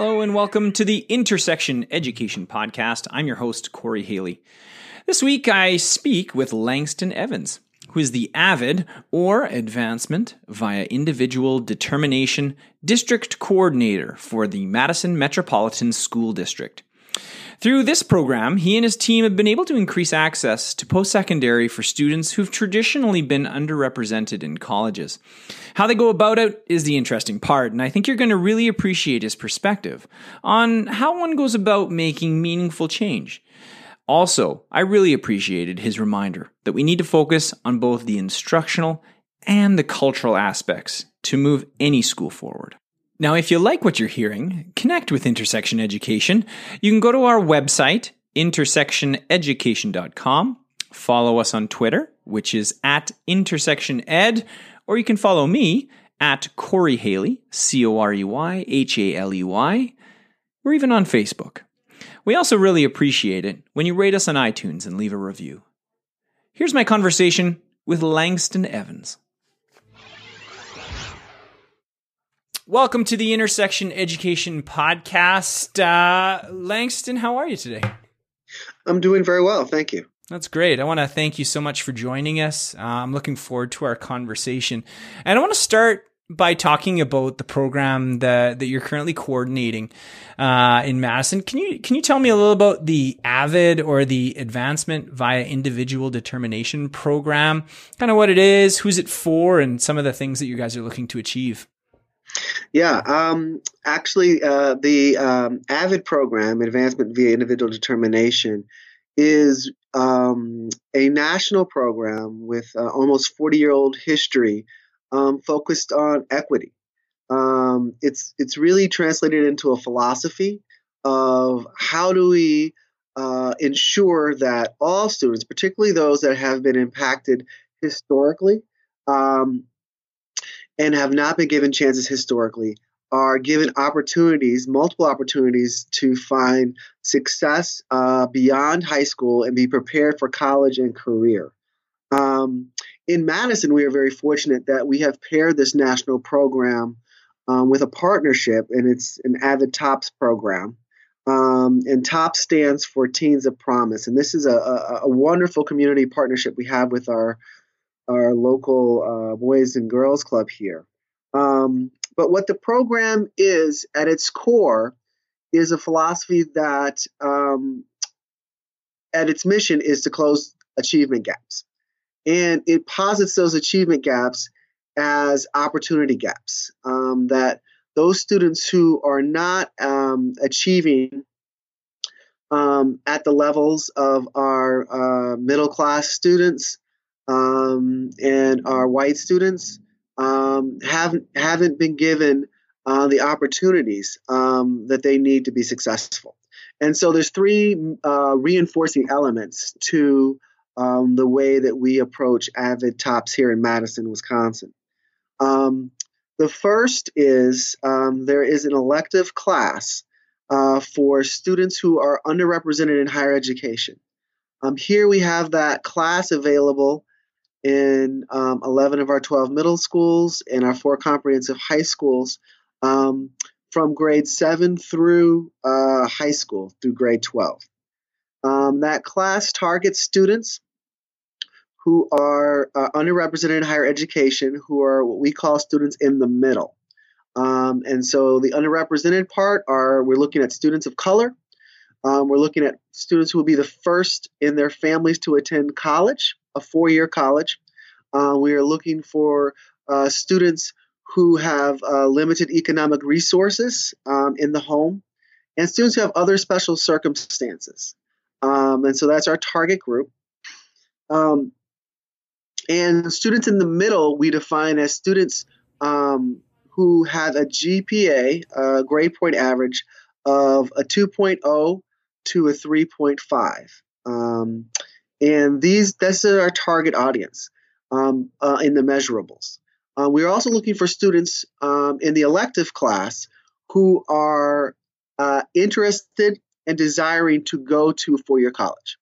Hello and welcome to the Intersection Education Podcast. I'm your host, Corey Haley. This week I speak with Langston Evans, who is the AVID or Advancement via Individual Determination District Coordinator for the Madison Metropolitan School District. Through this program, he and his team have been able to increase access to post secondary for students who've traditionally been underrepresented in colleges. How they go about it is the interesting part, and I think you're going to really appreciate his perspective on how one goes about making meaningful change. Also, I really appreciated his reminder that we need to focus on both the instructional and the cultural aspects to move any school forward. Now, if you like what you're hearing, connect with Intersection Education. You can go to our website, intersectioneducation.com, follow us on Twitter, which is at intersectioned, or you can follow me at Corey Haley, C O R E Y H A L E Y, or even on Facebook. We also really appreciate it when you rate us on iTunes and leave a review. Here's my conversation with Langston Evans. Welcome to the Intersection Education Podcast. Uh, Langston, how are you today? I'm doing very well. Thank you. That's great. I want to thank you so much for joining us. Uh, I'm looking forward to our conversation. And I want to start by talking about the program that, that you're currently coordinating uh, in Madison. Can you can you tell me a little about the AVID or the Advancement via Individual Determination program? Kind of what it is, who's it for, and some of the things that you guys are looking to achieve. Yeah, um, actually, uh, the um, AVID program, Advancement via Individual Determination, is um, a national program with uh, almost 40 year old history um, focused on equity. Um, it's it's really translated into a philosophy of how do we uh, ensure that all students, particularly those that have been impacted historically, um, and have not been given chances historically are given opportunities, multiple opportunities to find success uh, beyond high school and be prepared for college and career. Um, in Madison, we are very fortunate that we have paired this national program um, with a partnership, and it's an Avid TOPS program. Um, and TOPS stands for Teens of Promise, and this is a, a, a wonderful community partnership we have with our our local uh, Boys and Girls Club here. Um, but what the program is at its core is a philosophy that, um, at its mission, is to close achievement gaps. And it posits those achievement gaps as opportunity gaps. Um, that those students who are not um, achieving um, at the levels of our uh, middle class students um, and our white students um, haven't haven't been given uh, the opportunities um, that they need to be successful. And so there's three uh, reinforcing elements to um, the way that we approach Avid Tops here in Madison, Wisconsin. Um, the first is um, there is an elective class uh, for students who are underrepresented in higher education. Um, here we have that class available in um, 11 of our 12 middle schools and our four comprehensive high schools um, from grade 7 through uh, high school through grade 12. Um, that class targets students who are uh, underrepresented in higher education, who are what we call students in the middle. Um, and so the underrepresented part are we're looking at students of color. Um, we're looking at students who will be the first in their families to attend college a four year college. Uh, we are looking for uh, students who have uh, limited economic resources um, in the home and students who have other special circumstances. Um, and so that's our target group. Um, And students in the middle, we define as students um, who have a GPA, a grade point average, of a 2.0 to a 3.5. And these, this is our target audience um, uh, in the measurables. Uh, we're also looking for students um, in the elective class who are uh, interested and desiring to go to a four year college.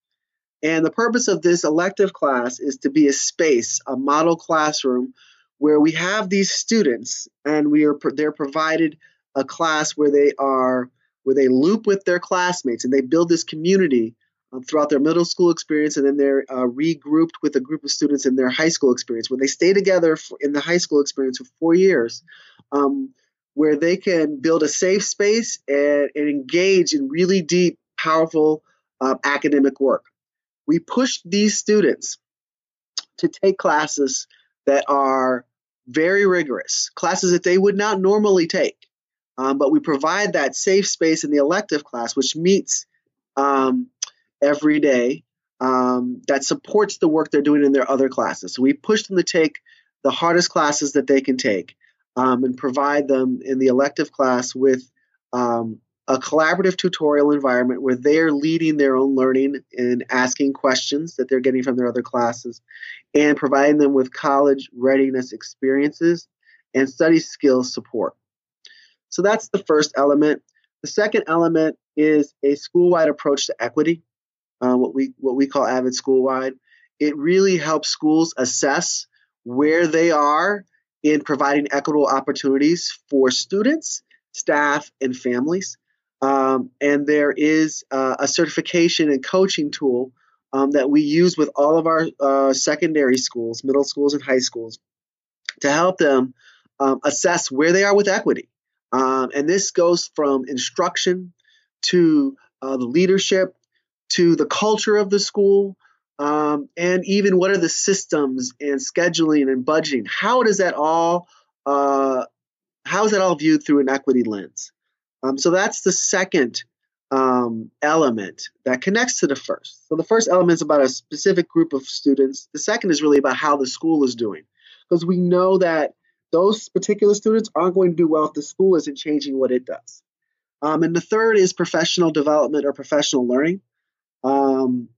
And the purpose of this elective class is to be a space, a model classroom where we have these students and we are they're provided a class where they are where they loop with their classmates and they build this community um, throughout their middle school experience and then they're uh, regrouped with a group of students in their high school experience when they stay together for, in the high school experience for four years um, where they can build a safe space and, and engage in really deep powerful uh, academic work we push these students to take classes that are very rigorous, classes that they would not normally take. Um, but we provide that safe space in the elective class, which meets um, every day, um, that supports the work they're doing in their other classes. So we push them to take the hardest classes that they can take um, and provide them in the elective class with um, a collaborative tutorial environment where they're leading their own learning and asking questions that they're getting from their other classes and providing them with college readiness experiences and study skills support. So that's the first element. The second element is a school-wide approach to equity, uh, what we what we call Avid School-wide. It really helps schools assess where they are in providing equitable opportunities for students, staff, and families. Um, and there is uh, a certification and coaching tool um, that we use with all of our uh, secondary schools, middle schools, and high schools to help them um, assess where they are with equity. Um, and this goes from instruction to uh, the leadership to the culture of the school. Um, and even what are the systems and scheduling and budgeting? How does that all uh, how is that all viewed through an equity lens? Um, so that's the second um, element that connects to the first. So the first element is about a specific group of students. The second is really about how the school is doing, because we know that those particular students aren't going to do well if the school isn't changing what it does. Um, and the third is professional development or professional learning. Um,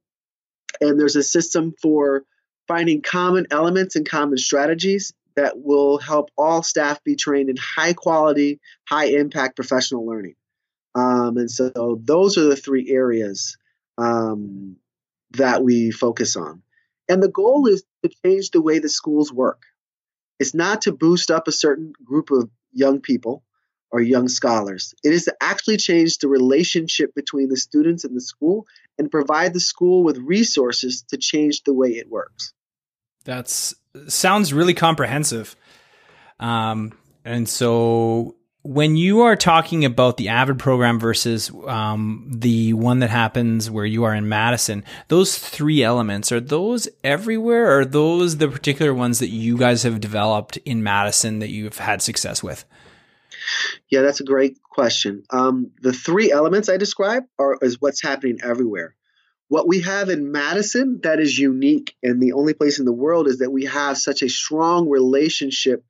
and there's a system for finding common elements and common strategies that will help all staff be trained in high quality, high impact professional learning. Um, and so those are the three areas um, that we focus on. And the goal is to change the way the schools work. It's not to boost up a certain group of young people or young scholars. It is to actually change the relationship between the students and the school and provide the school with resources to change the way it works. That's sounds really comprehensive. Um, and so when you are talking about the Avid program versus um, the one that happens where you are in Madison, those three elements are those everywhere? Or are those the particular ones that you guys have developed in Madison that you've had success with? Yeah, that's a great question. Um, the three elements I described are is what's happening everywhere. What we have in Madison that is unique and the only place in the world is that we have such a strong relationship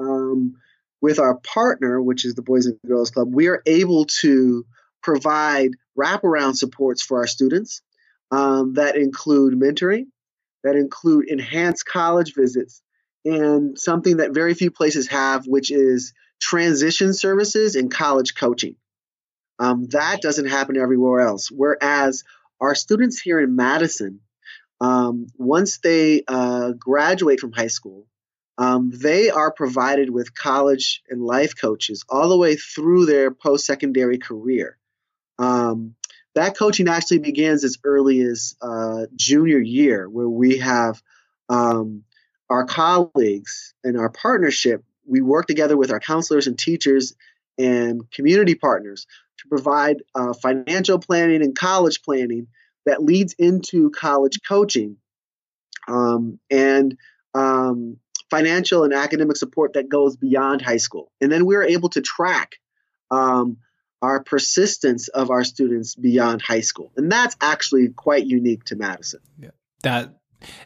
um, with our partner, which is the Boys and Girls Club. We are able to provide wraparound supports for our students um, that include mentoring, that include enhanced college visits, and something that very few places have, which is transition services and college coaching. Um, that doesn't happen everywhere else. Whereas our students here in Madison, um, once they uh, graduate from high school, um, they are provided with college and life coaches all the way through their post secondary career. Um, that coaching actually begins as early as uh, junior year, where we have um, our colleagues and our partnership. We work together with our counselors and teachers and community partners to provide uh, financial planning and college planning that leads into college coaching um, and um, financial and academic support that goes beyond high school. And then we're able to track um, our persistence of our students beyond high school. And that's actually quite unique to Madison. Yeah. That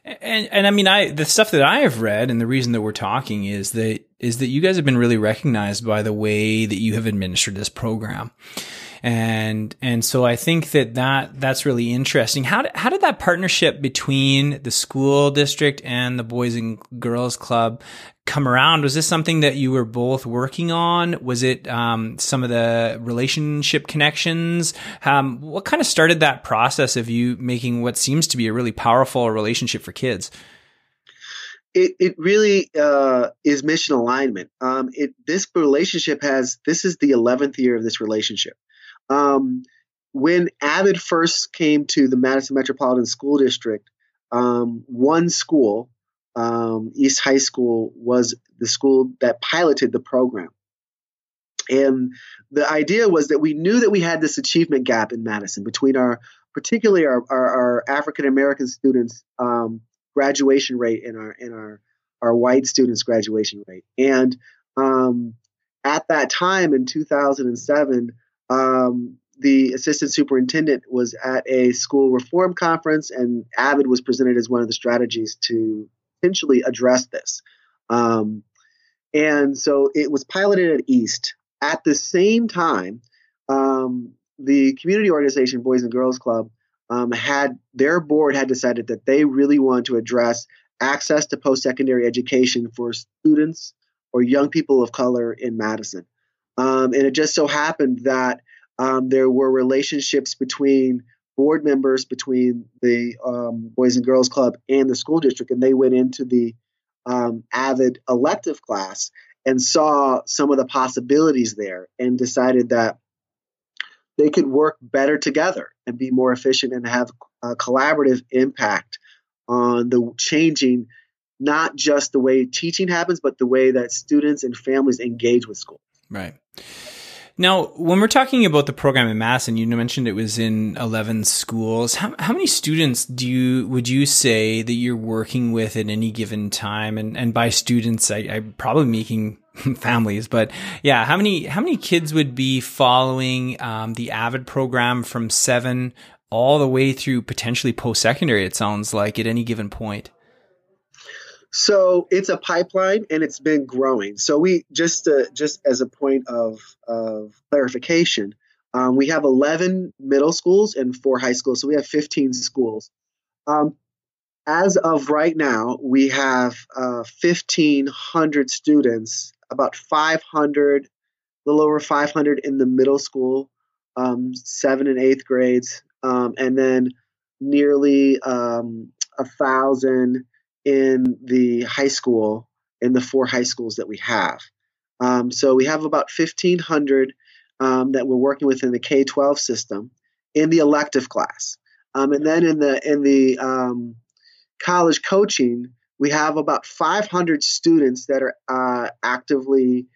And and I mean, I the stuff that I have read, and the reason that we're talking is that is that you guys have been really recognized by the way that you have administered this program and and so I think that that that's really interesting. How did, how did that partnership between the school district and the Boys and Girls Club come around? Was this something that you were both working on? Was it um, some of the relationship connections? Um, what kind of started that process of you making what seems to be a really powerful relationship for kids? It, it really uh, is mission alignment. Um, it this relationship has this is the eleventh year of this relationship. Um, when Avid first came to the Madison Metropolitan School District, um, one school, um, East High School, was the school that piloted the program. And the idea was that we knew that we had this achievement gap in Madison between our, particularly our, our, our African American students' um, graduation rate and our and our our white students' graduation rate. And um, at that time in 2007, um, the assistant superintendent was at a school reform conference, and AVID was presented as one of the strategies to potentially address this. Um, and so it was piloted at East. At the same time, um, the community organization Boys and Girls Club um, had their board had decided that they really want to address access to post-secondary education for students or young people of color in Madison. Um, and it just so happened that um, there were relationships between board members, between the um, Boys and Girls Club and the school district, and they went into the um, AVID elective class and saw some of the possibilities there and decided that they could work better together and be more efficient and have a collaborative impact on the changing not just the way teaching happens, but the way that students and families engage with school. Right. Now, when we're talking about the program in mass and you mentioned it was in 11 schools. How, how many students do you, would you say that you're working with at any given time? And, and by students, I, I'm probably making families, but yeah, how many, how many kids would be following, um, the AVID program from seven all the way through potentially post secondary? It sounds like at any given point. So it's a pipeline and it's been growing. So we just just as a point of of clarification, um, we have 11 middle schools and four high schools. So we have 15 schools. Um, as of right now, we have uh, 1,500 students, about 500, a little over 500 in the middle school, um, seven and eighth grades, um, and then nearly um, a thousand in the high school, in the four high schools that we have. Um, so we have about 1,500 um, that we're working with in the K 12 system in the elective class. Um, and then in the, in the college coaching, we have about 500 students that are uh, actively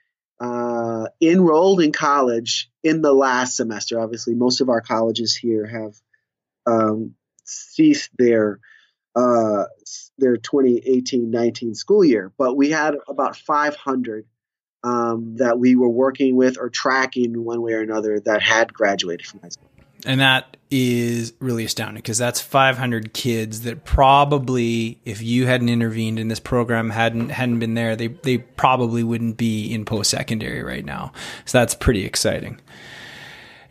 uh, enrolled in college in the last semester. Obviously, most of our colleges here have um, ceased their uh, their 2018-19 school year. But we had about 500 um, that we were working with or tracking one way or another that had graduated from high school. And that is really astounding because that's 500 kids that probably, if you hadn't intervened in this program, hadn't hadn't been there, they they probably wouldn't be in post secondary right now. So that's pretty exciting.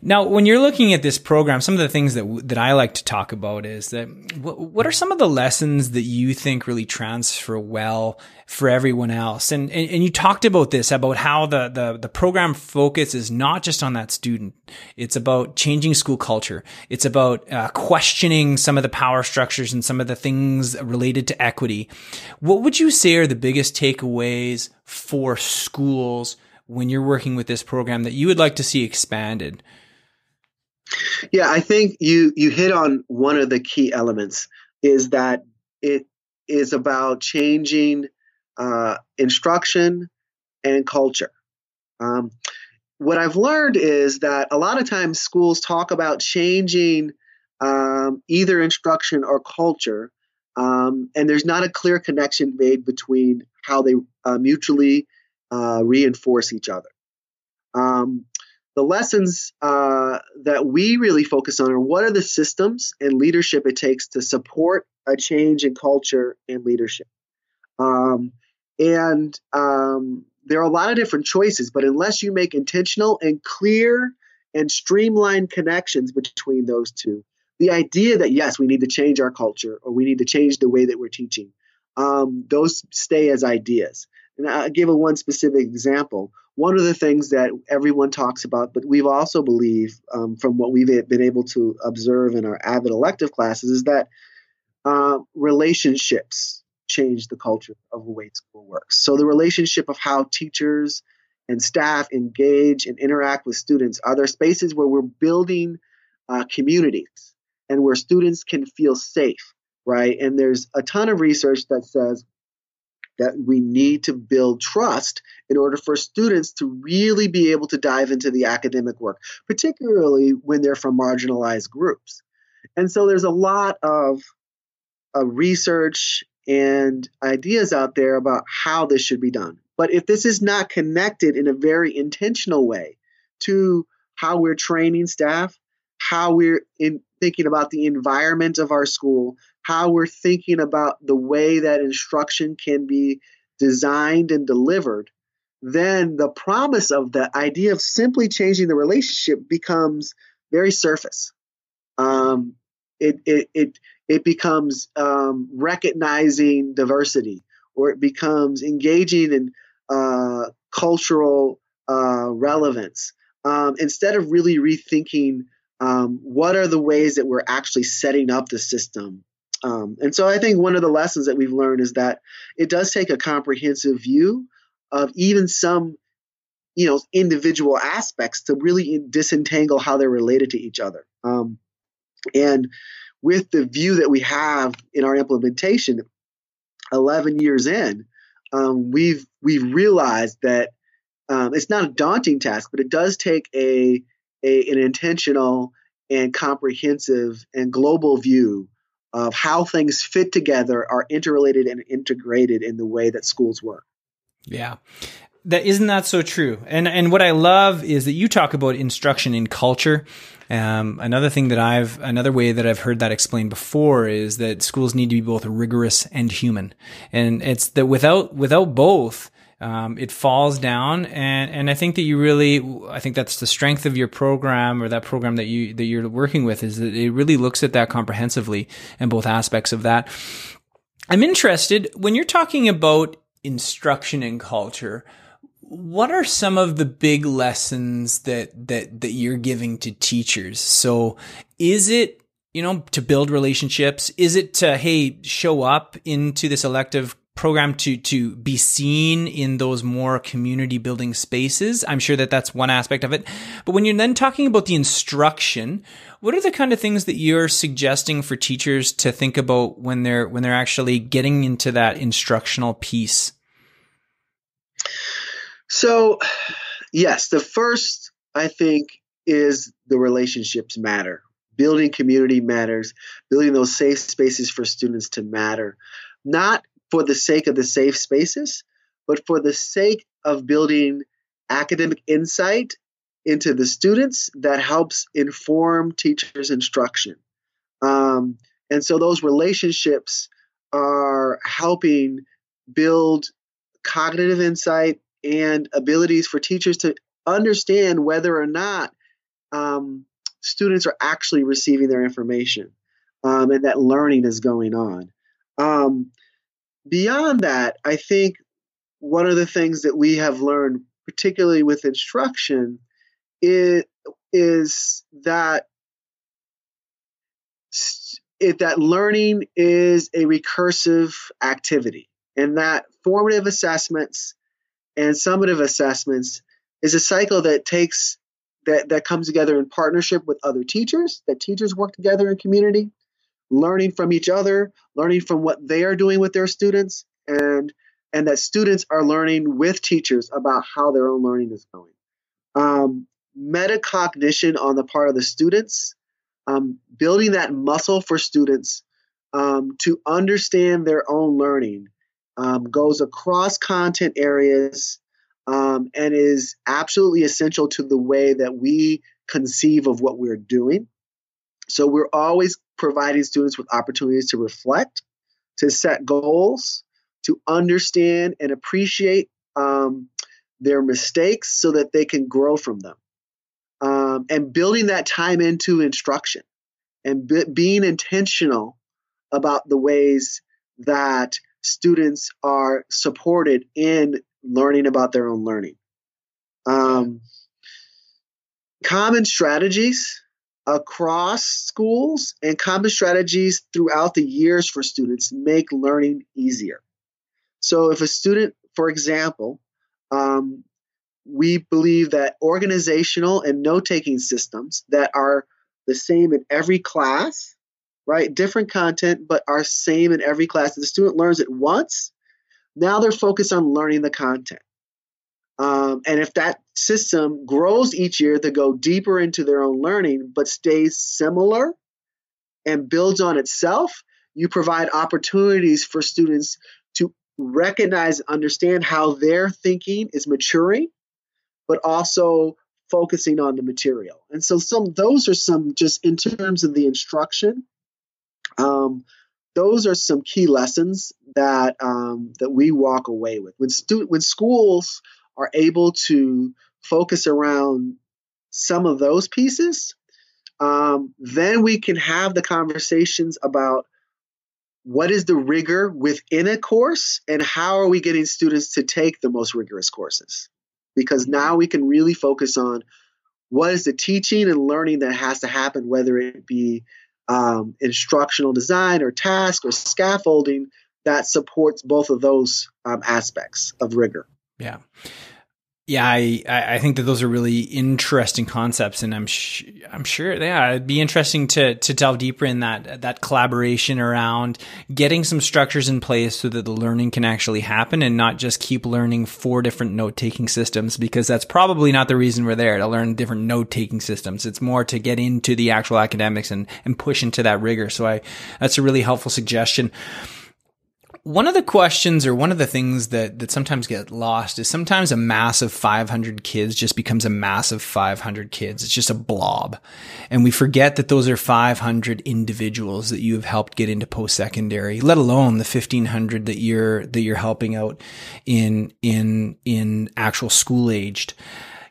Now, when you're looking at this program, some of the things that that I like to talk about is that what, are some of the lessons that you think really transfer well for everyone else? And, and and you talked about this about how the the the program focus is not just on that student; it's about changing school culture. It's about uh, questioning some of the power structures and some of the things related to equity. What would you say are the biggest takeaways for schools when you're working with this program that you would like to see expanded? Yeah, I think you you hit on one of the key elements is that it is about changing uh, instruction and culture. Um, what I've learned is that a lot of times schools talk about changing um, either instruction or culture, um, and there's not a clear connection made between how they uh, mutually uh, reinforce each other. The lessons uh, that we really focus on are what are the systems and leadership it takes to support a change in culture and leadership. Um, and um, there are a lot of different choices, but unless you make intentional and clear and streamlined connections between those two, the idea that yes, we need to change our culture or we need to change the way that we're teaching, um, those stay as ideas. And I'll give a one specific example. One of the things that everyone talks about, but we've also believe um, from what we've been able to observe in our avid elective classes, is that uh, relationships change the culture of the way school works. So the relationship of how teachers and staff engage and interact with students are there spaces where we're building uh, communities and where students can feel safe, right? And there's a ton of research that says that we need to build trust in order for students to really be able to dive into the academic work, particularly when they're from marginalized groups. And so there's a lot of, of research and ideas out there about how this should be done. But if this is not connected in a very intentional way to how we're training staff, how we're in thinking about the environment of our school, how we're thinking about the way that instruction can be designed and delivered, then the promise of the idea of simply changing the relationship becomes very surface. Um, it, it, it, it becomes um, recognizing diversity, or it becomes engaging in uh, cultural uh, relevance, um, instead of really rethinking um, what are the ways that we're actually setting up the system. Um, and so I think one of the lessons that we've learned is that it does take a comprehensive view of even some you know individual aspects to really disentangle how they're related to each other um, and with the view that we have in our implementation 11 years in um, we've we've realized that um, it's not a daunting task but it does take a a, an intentional and comprehensive and global view of how things fit together, are interrelated and integrated in the way that schools work. Yeah. That isn't that so true. And and what I love is that you talk about instruction in culture. Um, another thing that I've another way that I've heard that explained before is that schools need to be both rigorous and human. And it's that without without both, um, it falls down. And and I think that you really I think that's the strength of your program or that program that you that you're working with is that it really looks at that comprehensively and both aspects of that. I'm interested when you're talking about instruction and culture what are some of the big lessons that that that you're giving to teachers? So is it you know to build relationships? Is it to hey show up into this elective program to to be seen in those more community building spaces. I'm sure that that's one aspect of it. But when you're then talking about the instruction what are the kind of things that you're suggesting for teachers to think about when they're when they're actually getting into that instructional piece? So yes the first i think is the relationships matter. Building community matters. Building those safe spaces for students to matter. Not for the sake of the safe spaces, but for the sake of building academic insight into the students that helps inform teachers' instruction. Um, and so those relationships are helping build cognitive insight and abilities for teachers to understand whether or not um, students are actually receiving their information um, and that learning is going on. Um, beyond that, I think one of the things that we have learned, particularly with instruction, is, that it, that learning is a recursive activity, and that formative assessments and summative assessments is a cycle that takes that that comes together in partnership with other teachers. That teachers work together in community, learning from each other, learning from what they are doing with their students, and and that students are learning with teachers about how their own learning is going. Um, metacognition on the part of the students, um, building that muscle for students um, to understand their own learning um, goes across content areas um, and is absolutely essential to the way that we conceive of what we're doing. So we're always providing students with opportunities to reflect, to set goals, to understand and appreciate um, their mistakes so that they can grow from them. Um, and building that time into instruction and be- being intentional about the ways that students are supported in learning about their own learning. Um, common strategies across schools and common strategies throughout the years for students make learning easier. So, if a student, for example, um, we believe that organizational and note taking systems that are the same in every class, right? Different content, but are same in every class. The student learns it once. Now they're focused on learning the content. Um, and if that system grows each year to go deeper into their own learning, but stays similar and builds on itself, you provide opportunities for students to recognize, understand how their thinking is maturing, but also focusing on the material. And so some those are some just in terms of the instruction. Um, those are some key lessons that um, that we walk away with when stu- when schools are able to focus around some of those pieces, um, then we can have the conversations about what is the rigor within a course and how are we getting students to take the most rigorous courses. Because now we can really focus on what is the teaching and learning that has to happen whether it be um, instructional design or task or scaffolding that supports both of those um, aspects of rigor yeah. Yeah, I, I think that those are really interesting concepts, and I'm sh- I'm sure yeah it'd be interesting to to delve deeper in that that collaboration around getting some structures in place so that the learning can actually happen and not just keep learning four different note taking systems because that's probably not the reason we're there to learn different note taking systems. It's more to get into the actual academics and and push into that rigor. So I that's a really helpful suggestion one of the questions or one of the things that, that sometimes get lost is sometimes a mass of 500 kids just becomes a mass of 500 kids. It's just a blob. And we forget that those are 500 individuals that you have helped get into post-secondary, let alone the 1500 that you're, that you're helping out in, in, in actual school aged.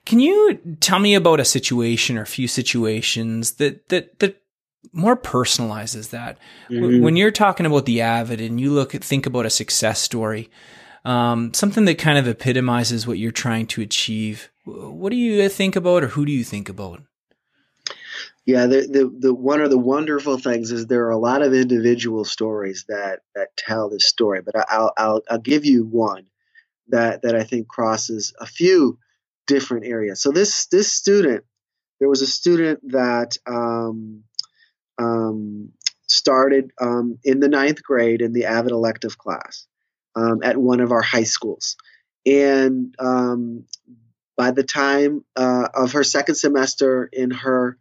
Can you tell me about a situation or a few situations that, that, that more personalizes that. Mm-hmm. When you're talking about the avid and you look at think about a success story, um, something that kind of epitomizes what you're trying to achieve. What do you think about, or who do you think about? Yeah, the, the, the one of the wonderful things is there are a lot of individual stories that that tell this story, but I'll I'll, I'll give you one that that I think crosses a few different areas. So this this student, there was a student that um, um, started um, in the ninth grade in the Avid elective class um, at one of our high schools. And um, by the time uh, of her second semester in her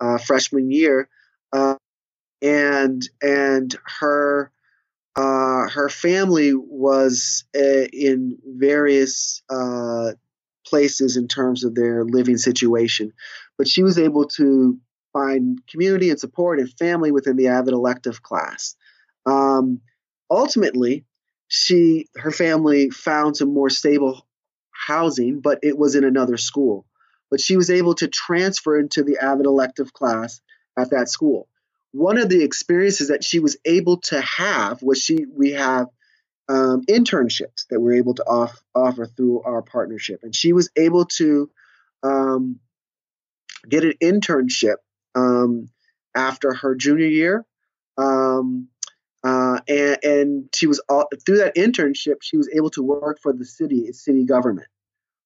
uh, freshman year, uh, and and her uh, her family was uh, in various uh, places in terms of their living situation, but she was able to find community and support and family within the Avid elective class. Um, ultimately, she her family found some more stable housing, but it was in another school. But she was able to transfer into the Avid elective class at that school. One of the experiences that she was able to have was she we have um, internships that we're able to off, offer through our partnership, and she was able to um, get an internship um, after her junior year. Um, uh, and, and, she was all, through that internship, she was able to work for the city, city government.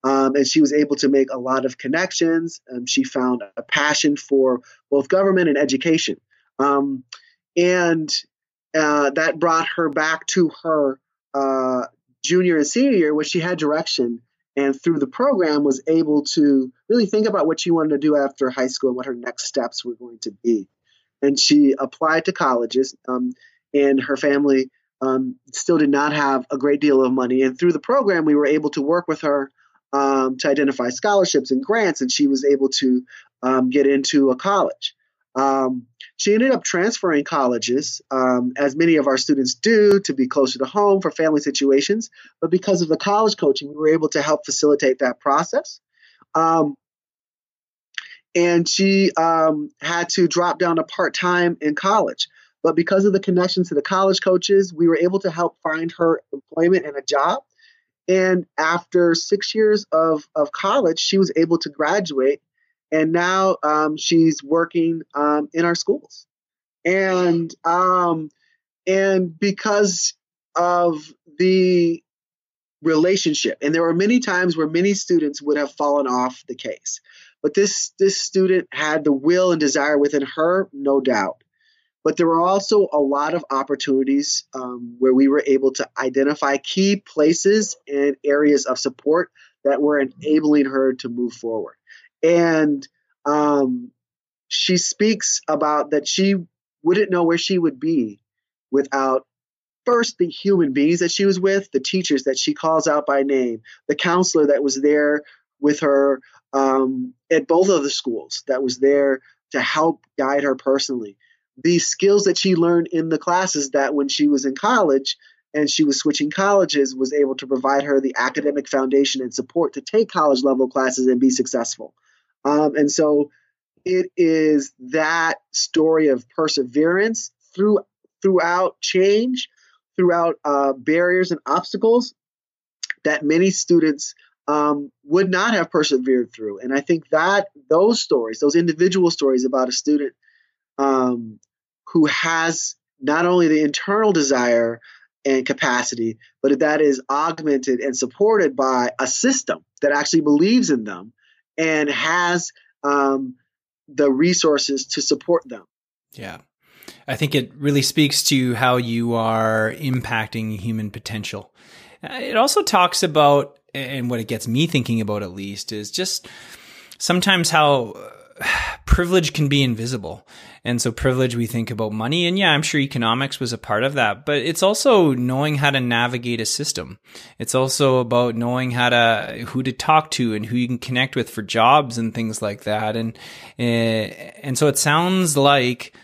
Um, and she was able to make a lot of connections. Um, she found a passion for both government and education. Um, and uh, that brought her back to her uh, junior and senior year, where she had direction and through the program was able to really think about what she wanted to do after high school and what her next steps were going to be and she applied to colleges um, and her family um, still did not have a great deal of money and through the program we were able to work with her um, to identify scholarships and grants, and she was able to um, get into a college. Um, she ended up transferring colleges, um, as many of our students do, to be closer to home for family situations. But because of the college coaching, we were able to help facilitate that process. Um, and she um, had to drop down to part time in college. But because of the connection to the college coaches, we were able to help find her employment and a job. And after six years of, of college, she was able to graduate and now um, she's working um, in our schools. And um, and because of the relationship, and there were many times where many students would have fallen off the case, but this this student had the will and desire within her, no doubt. But there were also a lot of opportunities um, where we were able to identify key places and areas of support that were enabling her to move forward and um, she speaks about that she wouldn't know where she would be without first the human beings that she was with, the teachers that she calls out by name, the counselor that was there with her um, at both of the schools that was there to help guide her personally. The skills that she learned in the classes that when she was in college and she was switching colleges was able to provide her the academic foundation and support to take college level classes and be successful. Um, and so it is that story of perseverance through throughout change, throughout uh, barriers and obstacles that many students um, would not have persevered through. And I think that those stories, those individual stories about a student um, who has not only the internal desire and capacity, but that is augmented and supported by a system that actually believes in them and has um, the resources to support them. Yeah. I think it really speaks to how you are impacting human potential. Uh, it also talks about, and what it gets me thinking about at least, is just sometimes how privilege can be invisible. And so privilege, we think about money. And yeah, I'm sure economics was a part of that, but it's also knowing how to navigate a system. It's also about knowing how to, who to talk to and who you can connect with for jobs and things like that. And, eh, and so it sounds like,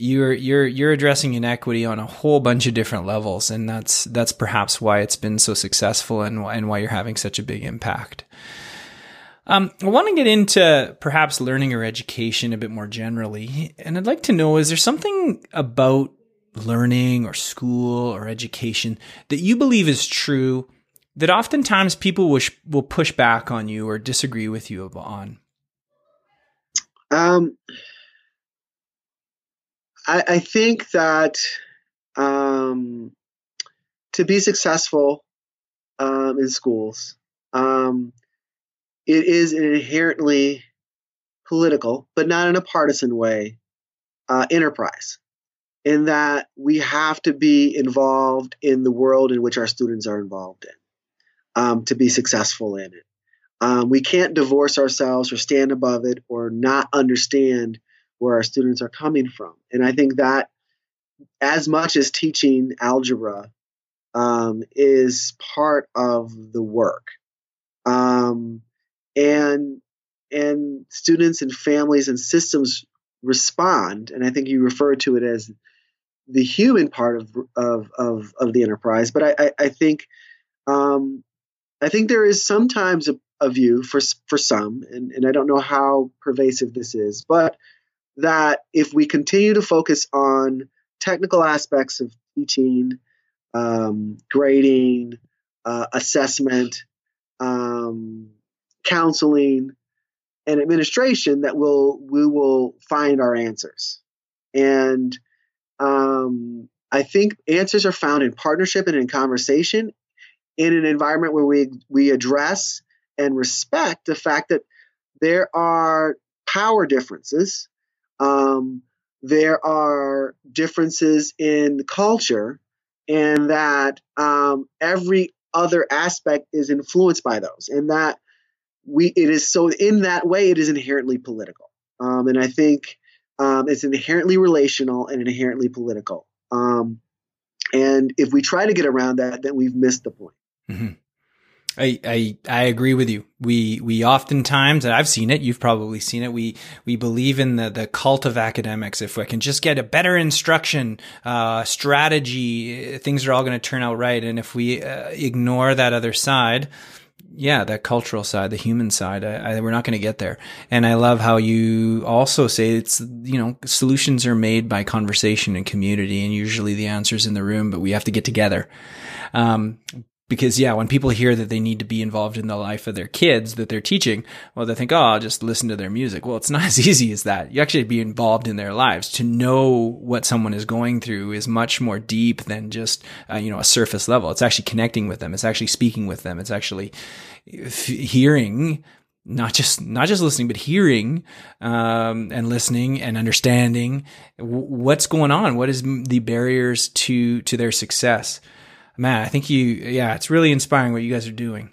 you're you're you're addressing inequity on a whole bunch of different levels and that's that's perhaps why it's been so successful and and why you're having such a big impact. Um, I want to get into perhaps learning or education a bit more generally. And I'd like to know is there something about learning or school or education that you believe is true that oftentimes people wish, will push back on you or disagree with you on? Um, I, I think that um, to be successful um, in schools, um, it is an inherently political, but not in a partisan way, uh, enterprise. In that we have to be involved in the world in which our students are involved in um, to be successful in it. Um, we can't divorce ourselves or stand above it or not understand where our students are coming from. And I think that, as much as teaching algebra um, is part of the work, um, and and students and families and systems respond and i think you refer to it as the human part of of of, of the enterprise but i i, I think um, i think there is sometimes a, a view for for some and, and i don't know how pervasive this is but that if we continue to focus on technical aspects of teaching um, grading uh, assessment um, counseling, and administration that will we will find our answers. And um, I think answers are found in partnership and in conversation, in an environment where we we address and respect the fact that there are power differences. Um, there are differences in culture, and that um, every other aspect is influenced by those, and that we it is so in that way it is inherently political um, and i think um, it's inherently relational and inherently political um, and if we try to get around that then we've missed the point mm-hmm. I, I, I agree with you. We, we oftentimes, and I've seen it, you've probably seen it. We, we believe in the, the cult of academics. If we can just get a better instruction, uh, strategy, things are all going to turn out right. And if we uh, ignore that other side, yeah, that cultural side, the human side, I, I, we're not going to get there. And I love how you also say it's, you know, solutions are made by conversation and community, and usually the answer's in the room, but we have to get together. Um, because yeah, when people hear that they need to be involved in the life of their kids that they're teaching, well, they think, oh, I'll just listen to their music. Well, it's not as easy as that. You actually be involved in their lives. To know what someone is going through is much more deep than just, uh, you know, a surface level. It's actually connecting with them. It's actually speaking with them. It's actually f- hearing not just not just listening, but hearing um, and listening and understanding what's going on. What is the barriers to to their success? Man, I think you, yeah, it's really inspiring what you guys are doing.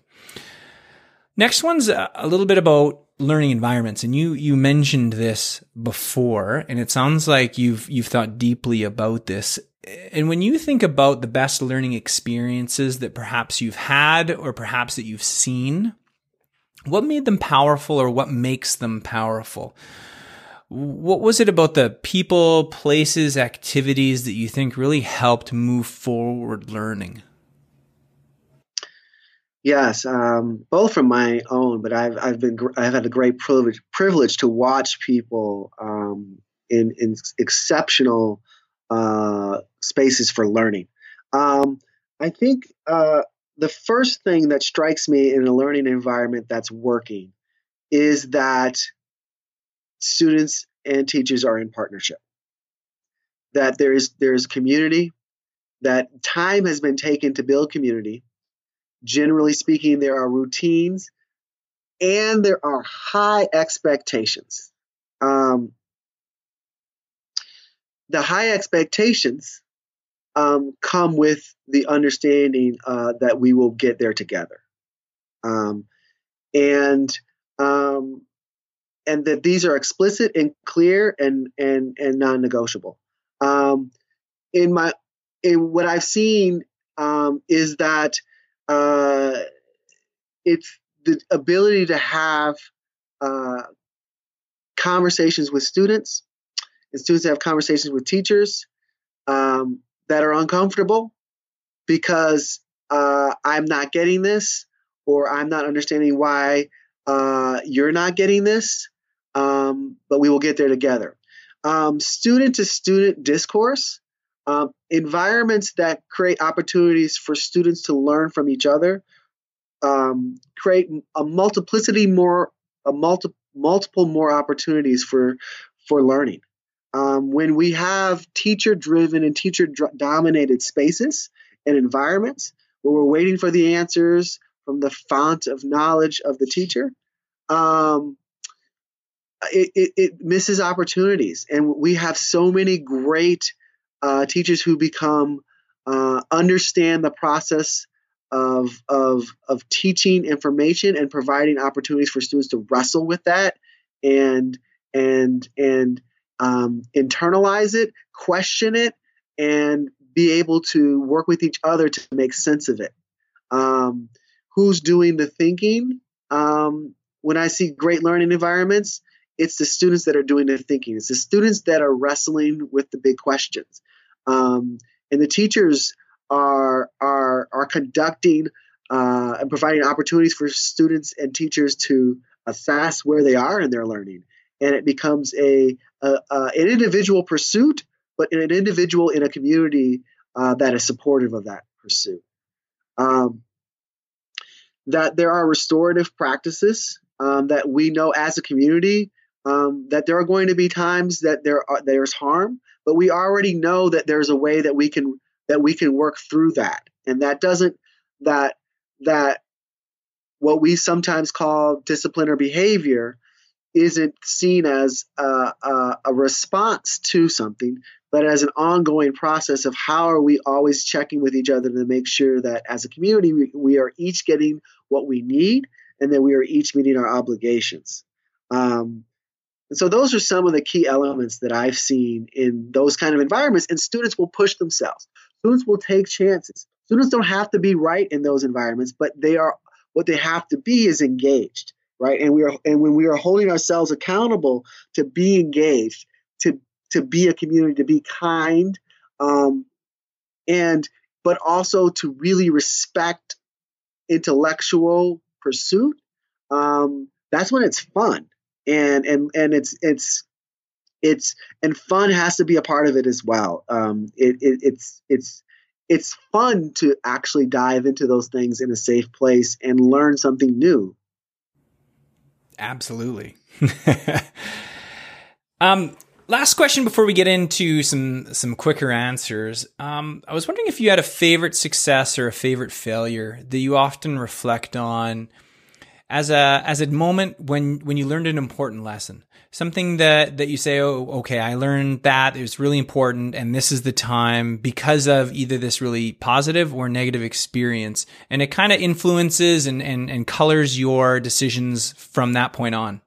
Next one's a little bit about learning environments, and you you mentioned this before, and it sounds like you've you've thought deeply about this. And when you think about the best learning experiences that perhaps you've had or perhaps that you've seen, what made them powerful or what makes them powerful? What was it about the people, places, activities that you think really helped move forward learning? Yes, um, both from my own, but I've I've been I've had a great privilege privilege to watch people um, in in exceptional uh, spaces for learning. Um, I think uh, the first thing that strikes me in a learning environment that's working is that students and teachers are in partnership. That there is there is community, that time has been taken to build community. Generally speaking, there are routines and there are high expectations. Um, the high expectations um, come with the understanding uh, that we will get there together. Um, and um, and that these are explicit and clear and and and non-negotiable. Um, in my in what I've seen um, is that uh, it's the ability to have uh, conversations with students and students have conversations with teachers um, that are uncomfortable because uh, I'm not getting this or I'm not understanding why uh, you're not getting this um, but we will get there together. Student to student discourse, um, environments that create opportunities for students to learn from each other, um, create a multiplicity more, a multi, multiple more opportunities for for learning. Um, when we have teacher driven and teacher dominated spaces and environments where we're waiting for the answers from the font of knowledge of the teacher, um, it, it, it, misses opportunities. And we have so many great uh, teachers who become uh, understand the process of, of, of teaching information and providing opportunities for students to wrestle with that and and and um, internalize it, question it, and be able to work with each other to make sense of it. Um, who's doing the thinking? Um, when I see great learning environments, it's the students that are doing the thinking. It's the students that are wrestling with the big questions, um, and the teachers are are are conducting uh, and providing opportunities for students and teachers to assess where they are in their learning, and it becomes a, a, a an individual pursuit, but an individual in a community uh, that is supportive of that pursuit. Um, that there are restorative practices um, that we know as a community um, that there are going to be times that there are, there's harm, but we already know that there's a way that we can that we can work through that, and that doesn't that that what we sometimes call discipline or behavior isn't seen as a, a, a, response to something, but as an ongoing process of how are we always checking with each other to make sure that as a community we, we are each getting what we need and that we are each meeting our obligations. Um, and so those are some of the key elements that I've seen in those kind of environments. And students will push themselves. Students will take chances. Students don't have to be right in those environments, but they are what they have to be is engaged, right? And we are and when we are holding ourselves accountable to be engaged, to to be a community, to be kind, um, and but also to really respect intellectual pursuit. Um, that's when it's fun, and and and it's it's it's and fun has to be a part of it as well. Um, it, it, it's it's it's fun to actually dive into those things in a safe place and learn something new. Absolutely. um, last question before we get into some some quicker answers. Um, I was wondering if you had a favorite success or a favorite failure that you often reflect on as a as a moment when when you learned an important lesson. Something that that you say oh okay i learned that it was really important and this is the time because of either this really positive or negative experience. And it kind of influences and, and and colors your decisions from that point on.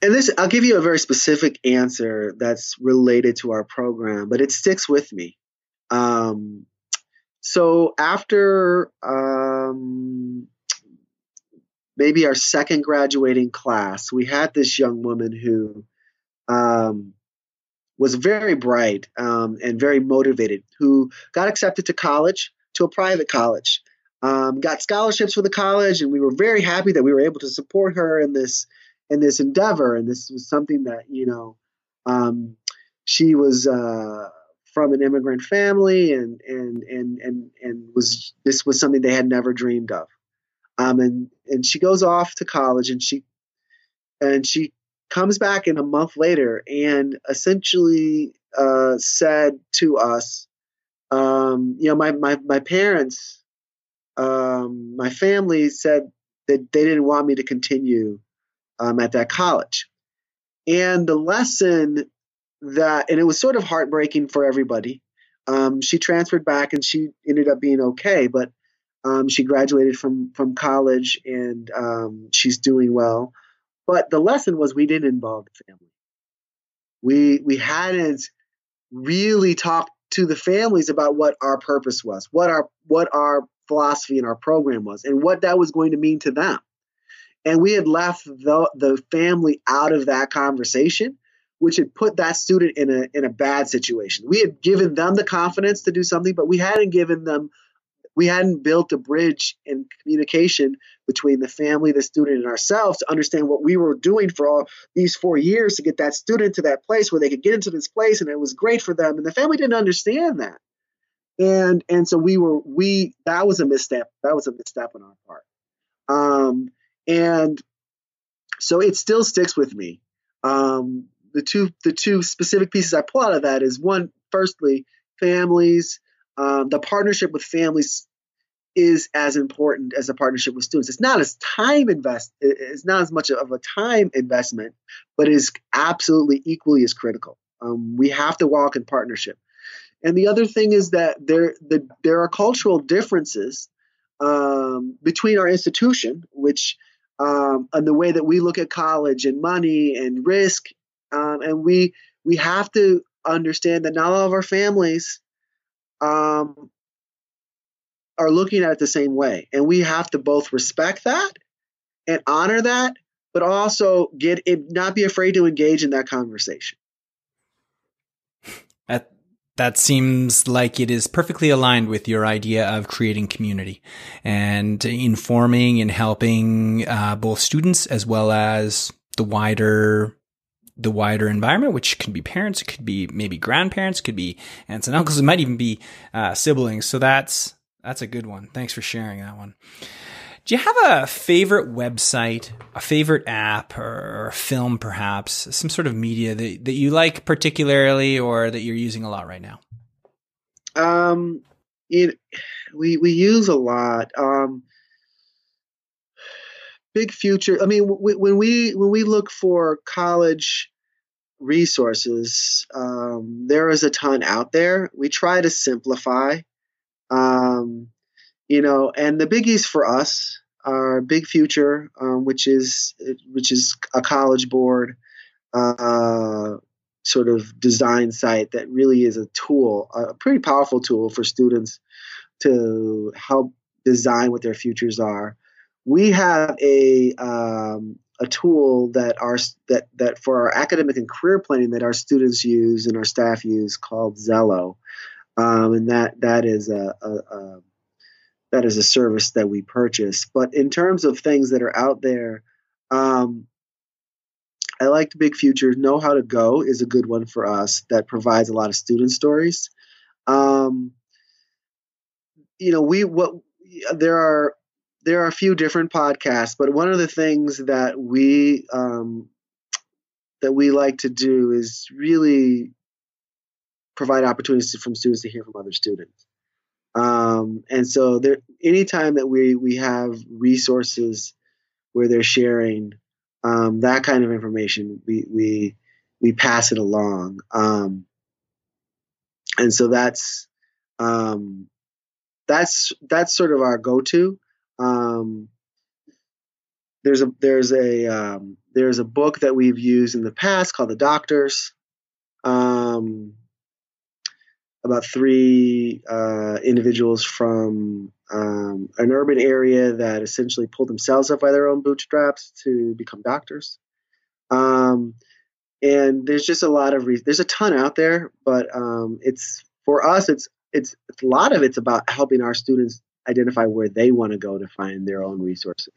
And this i'll give you a very specific answer that's related to our program but it sticks with me. Um, so after um, maybe our second graduating class, we had this young woman who um, was very bright um, and very motivated, who got accepted to college, to a private college, um, got scholarships for the college, and we were very happy that we were able to support her in this in this endeavor. And this was something that you know um, she was. Uh, from an immigrant family and and and and and was this was something they had never dreamed of um, and and she goes off to college, and she and she comes back in a month later, and essentially uh, said to us, um, you know, my my my parents, um, my family said that they didn't want me to continue um, at that college, and the lesson that and it was sort of heartbreaking for everybody. Um, she transferred back and she ended up being okay, but um, she graduated from from college and um, she's doing well. But the lesson was we didn't involve the family. We we hadn't really talked to the families about what our purpose was, what our what our philosophy and our program was, and what that was going to mean to them. And we had left the the family out of that conversation, which had put that student in a in a bad situation. We had given them the confidence to do something, but we hadn't given them we hadn't built a bridge in communication between the family, the student, and ourselves to understand what we were doing for all these four years to get that student to that place where they could get into this place and it was great for them. And the family didn't understand that. And and so we were we that was a misstep. That was a misstep on our part. Um, and so it still sticks with me. Um, the two the two specific pieces I pull out of that is one, firstly, families. Um, the partnership with families is as important as a partnership with students. It's not as time invest. It's not as much of a time investment, but is absolutely equally as critical. Um, we have to walk in partnership. And the other thing is that there the, there are cultural differences um, between our institution, which um, and the way that we look at college and money and risk, um, and we we have to understand that not all of our families um, are looking at it the same way. And we have to both respect that and honor that, but also get it, not be afraid to engage in that conversation. That that seems like it is perfectly aligned with your idea of creating community and informing and helping uh, both students as well as the wider the wider environment, which can be parents, it could be maybe grandparents, could be aunts and uncles, it might even be uh, siblings. So that's that's a good one. Thanks for sharing that one. Do you have a favorite website, a favorite app, or, a film, perhaps, some sort of media that, that you like particularly or that you're using a lot right now? Um, it, we we use a lot. Um, big future. I mean, when we when we look for college resources, um, there is a ton out there. We try to simplify. Um, you know, and the biggies for us are Big Future, um, which is which is a college board uh, sort of design site that really is a tool, a pretty powerful tool for students to help design what their futures are. We have a um, a tool that our that that for our academic and career planning that our students use and our staff use called Xello, um, and that that is a, a, a, that is a service that we purchase. But in terms of things that are out there, um, I like Big Future. Know How to Go is a good one for us that provides a lot of student stories. Um, you know, we what there are there are a few different podcasts, but one of the things that we um, that we like to do is really provide opportunities from students to hear from other students. Um, and so there, anytime that we we have resources where they're sharing um, that kind of information, we we we pass it along. Um, and so that's um, that's that's sort of our go-to. Um, there's a there's a um, there's a book that we've used in the past called The Doctors. Um, about three uh, individuals from um, an urban area that essentially pulled themselves up by their own bootstraps to become doctors. Um, and there's just a lot of re- there's a ton out there, but um, it's for us it's, it's it's a lot of it's about helping our students identify where they want to go to find their own resources,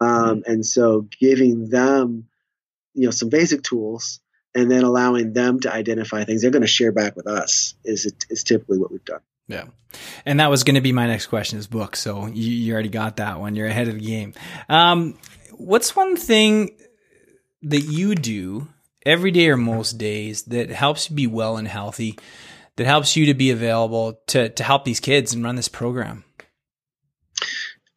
um, and so giving them you know some basic tools and then allowing them to identify things they're going to share back with us is is typically what we've done. Yeah. And that was going to be my next question is book So you, you already got that one. You're ahead of the game. Um, what's one thing that you do every day or most days that helps you be well and healthy, that helps you to be available to, to help these kids and run this program?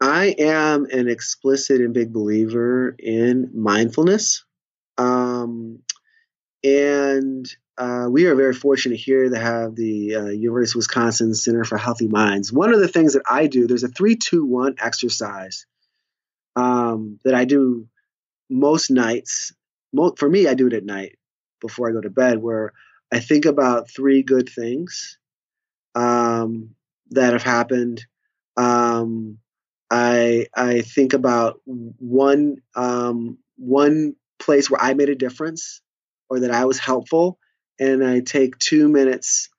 I am an explicit and big believer in mindfulness. Um, and uh, we are very fortunate here to have the uh, University of Wisconsin Center for Healthy Minds. One of the things that I do, there's a three, two, one exercise um, that I do most nights. Mo- for me, I do it at night before I go to bed, where I think about three good things um, that have happened. Um, I I think about one um, one place where I made a difference or that I was helpful, and I take two minutes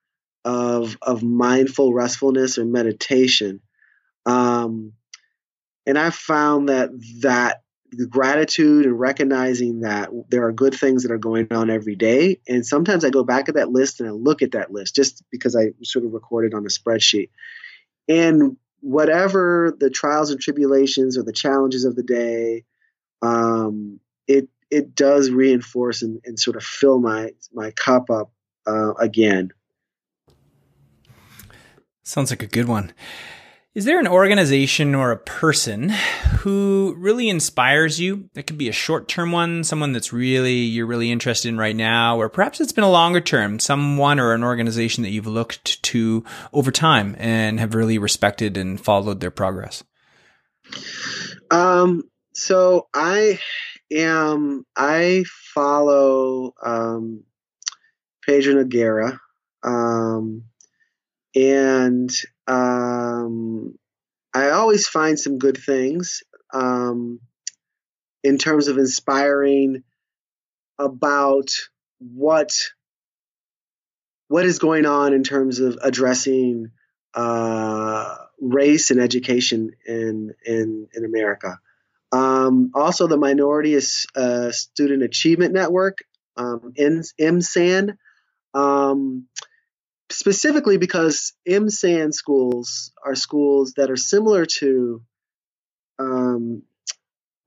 of of mindful restfulness or meditation. Um, and I found that that the gratitude and recognizing that there are good things that are going on every day. And sometimes I go back at that list and I look at that list just because I sort of recorded on a spreadsheet. And whatever the trials and tribulations or the challenges of the day, um, it it does reinforce and, and sort of fill my my cup up uh, again. Sounds like a good one. Is there an organization or a person who really inspires you? It could be a short term one, someone that's really, you're really interested in right now, or perhaps it's been a longer term, someone or an organization that you've looked to over time and have really respected and followed their progress. Um, so I am I follow um, Pedro Noguera, um, and um, I always find some good things um, in terms of inspiring about what what is going on in terms of addressing uh, race and education in in in America. Um, also, the Minority uh, Student Achievement Network, um, MSAN, um, specifically because MSAN schools are schools that are similar to um,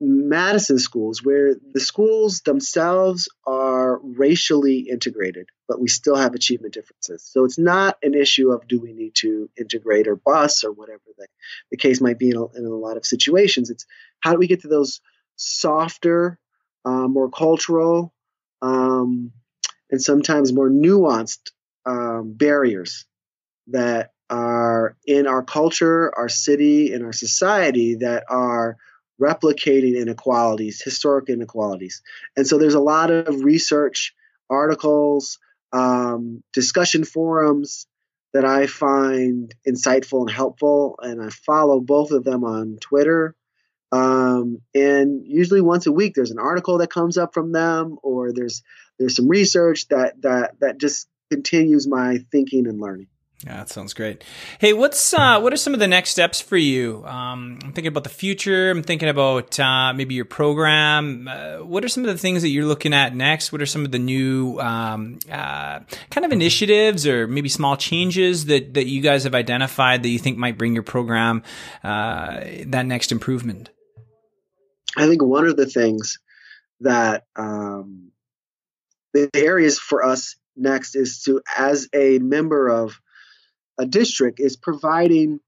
Madison schools, where the schools themselves are racially integrated, but we still have achievement differences. So it's not an issue of do we need to integrate or bus or whatever the, the case might be in a, in a lot of situations. It's how do we get to those softer, uh, more cultural, um, and sometimes more nuanced um, barriers that are in our culture, our city, and our society that are replicating inequalities, historic inequalities. And so there's a lot of research, articles, um, discussion forums that I find insightful and helpful, and I follow both of them on Twitter. Um, and usually once a week, there's an article that comes up from them, or there's there's some research that that that just continues my thinking and learning. Yeah, that sounds great. Hey, what's uh, what are some of the next steps for you? Um, I'm thinking about the future. I'm thinking about uh, maybe your program. Uh, what are some of the things that you're looking at next? What are some of the new um, uh, kind of initiatives or maybe small changes that that you guys have identified that you think might bring your program uh, that next improvement? I think one of the things that um, the areas for us next is to, as a member of a district is providing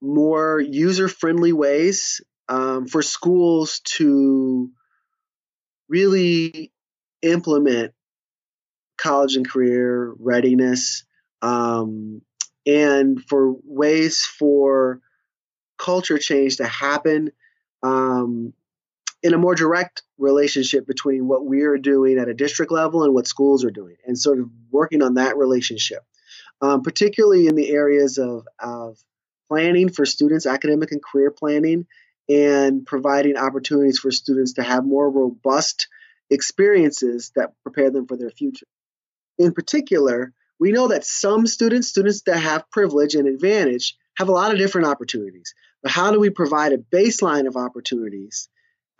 more user friendly ways um, for schools to really implement college and career readiness um, and for ways for culture change to happen um, in a more direct relationship between what we are doing at a district level and what schools are doing, and sort of working on that relationship um, particularly in the areas of, of planning for students, academic and career planning, and providing opportunities for students to have more robust experiences that prepare them for their future. In particular, we know that some students, students that have privilege and advantage, have a lot of different opportunities. But how do we provide a baseline of opportunities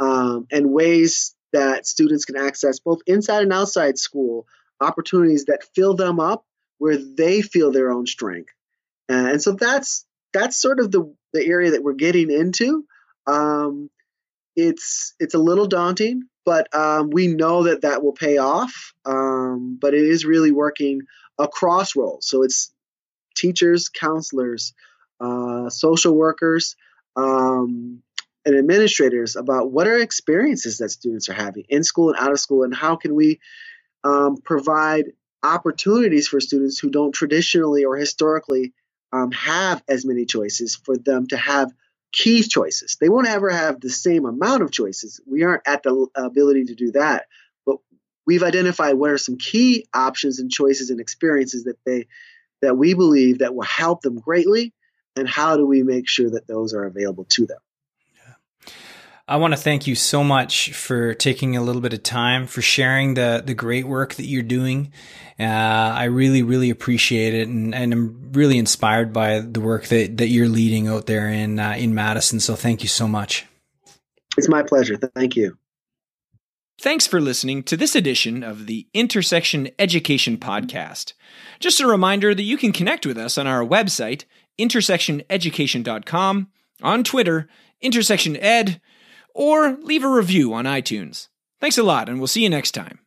um, and ways that students can access both inside and outside school opportunities that fill them up where they feel their own strength. Uh, and so that's that's sort of the the area that we're getting into. Um, it's it's a little daunting, but um, we know that that will pay off. Um, but it is really working across roles. So it's teachers, counselors, uh, social workers, um, and administrators about what are experiences that students are having in school and out of school, and how can we um, provide opportunities for students who don't traditionally or historically um, have as many choices for them to have key choices. They won't ever have the same amount of choices. We aren't at the ability to do that, but we've identified what are some key options and choices and experiences that they that we believe that will help them greatly and how do we make sure that those are available to them. I want to thank you so much for taking a little bit of time for sharing the the great work that you're doing. Uh, I really, really appreciate it, and, and I'm really inspired by the work that, that you're leading out there in uh, in Madison. So thank you so much. It's my pleasure. Thank you. Thanks for listening to this edition of the Intersection Education Podcast. Just a reminder that you can connect with us on our website, intersectioneducation.com, on Twitter, Intersection Ed or leave a review on iTunes. Thanks a lot, and we'll see you next time.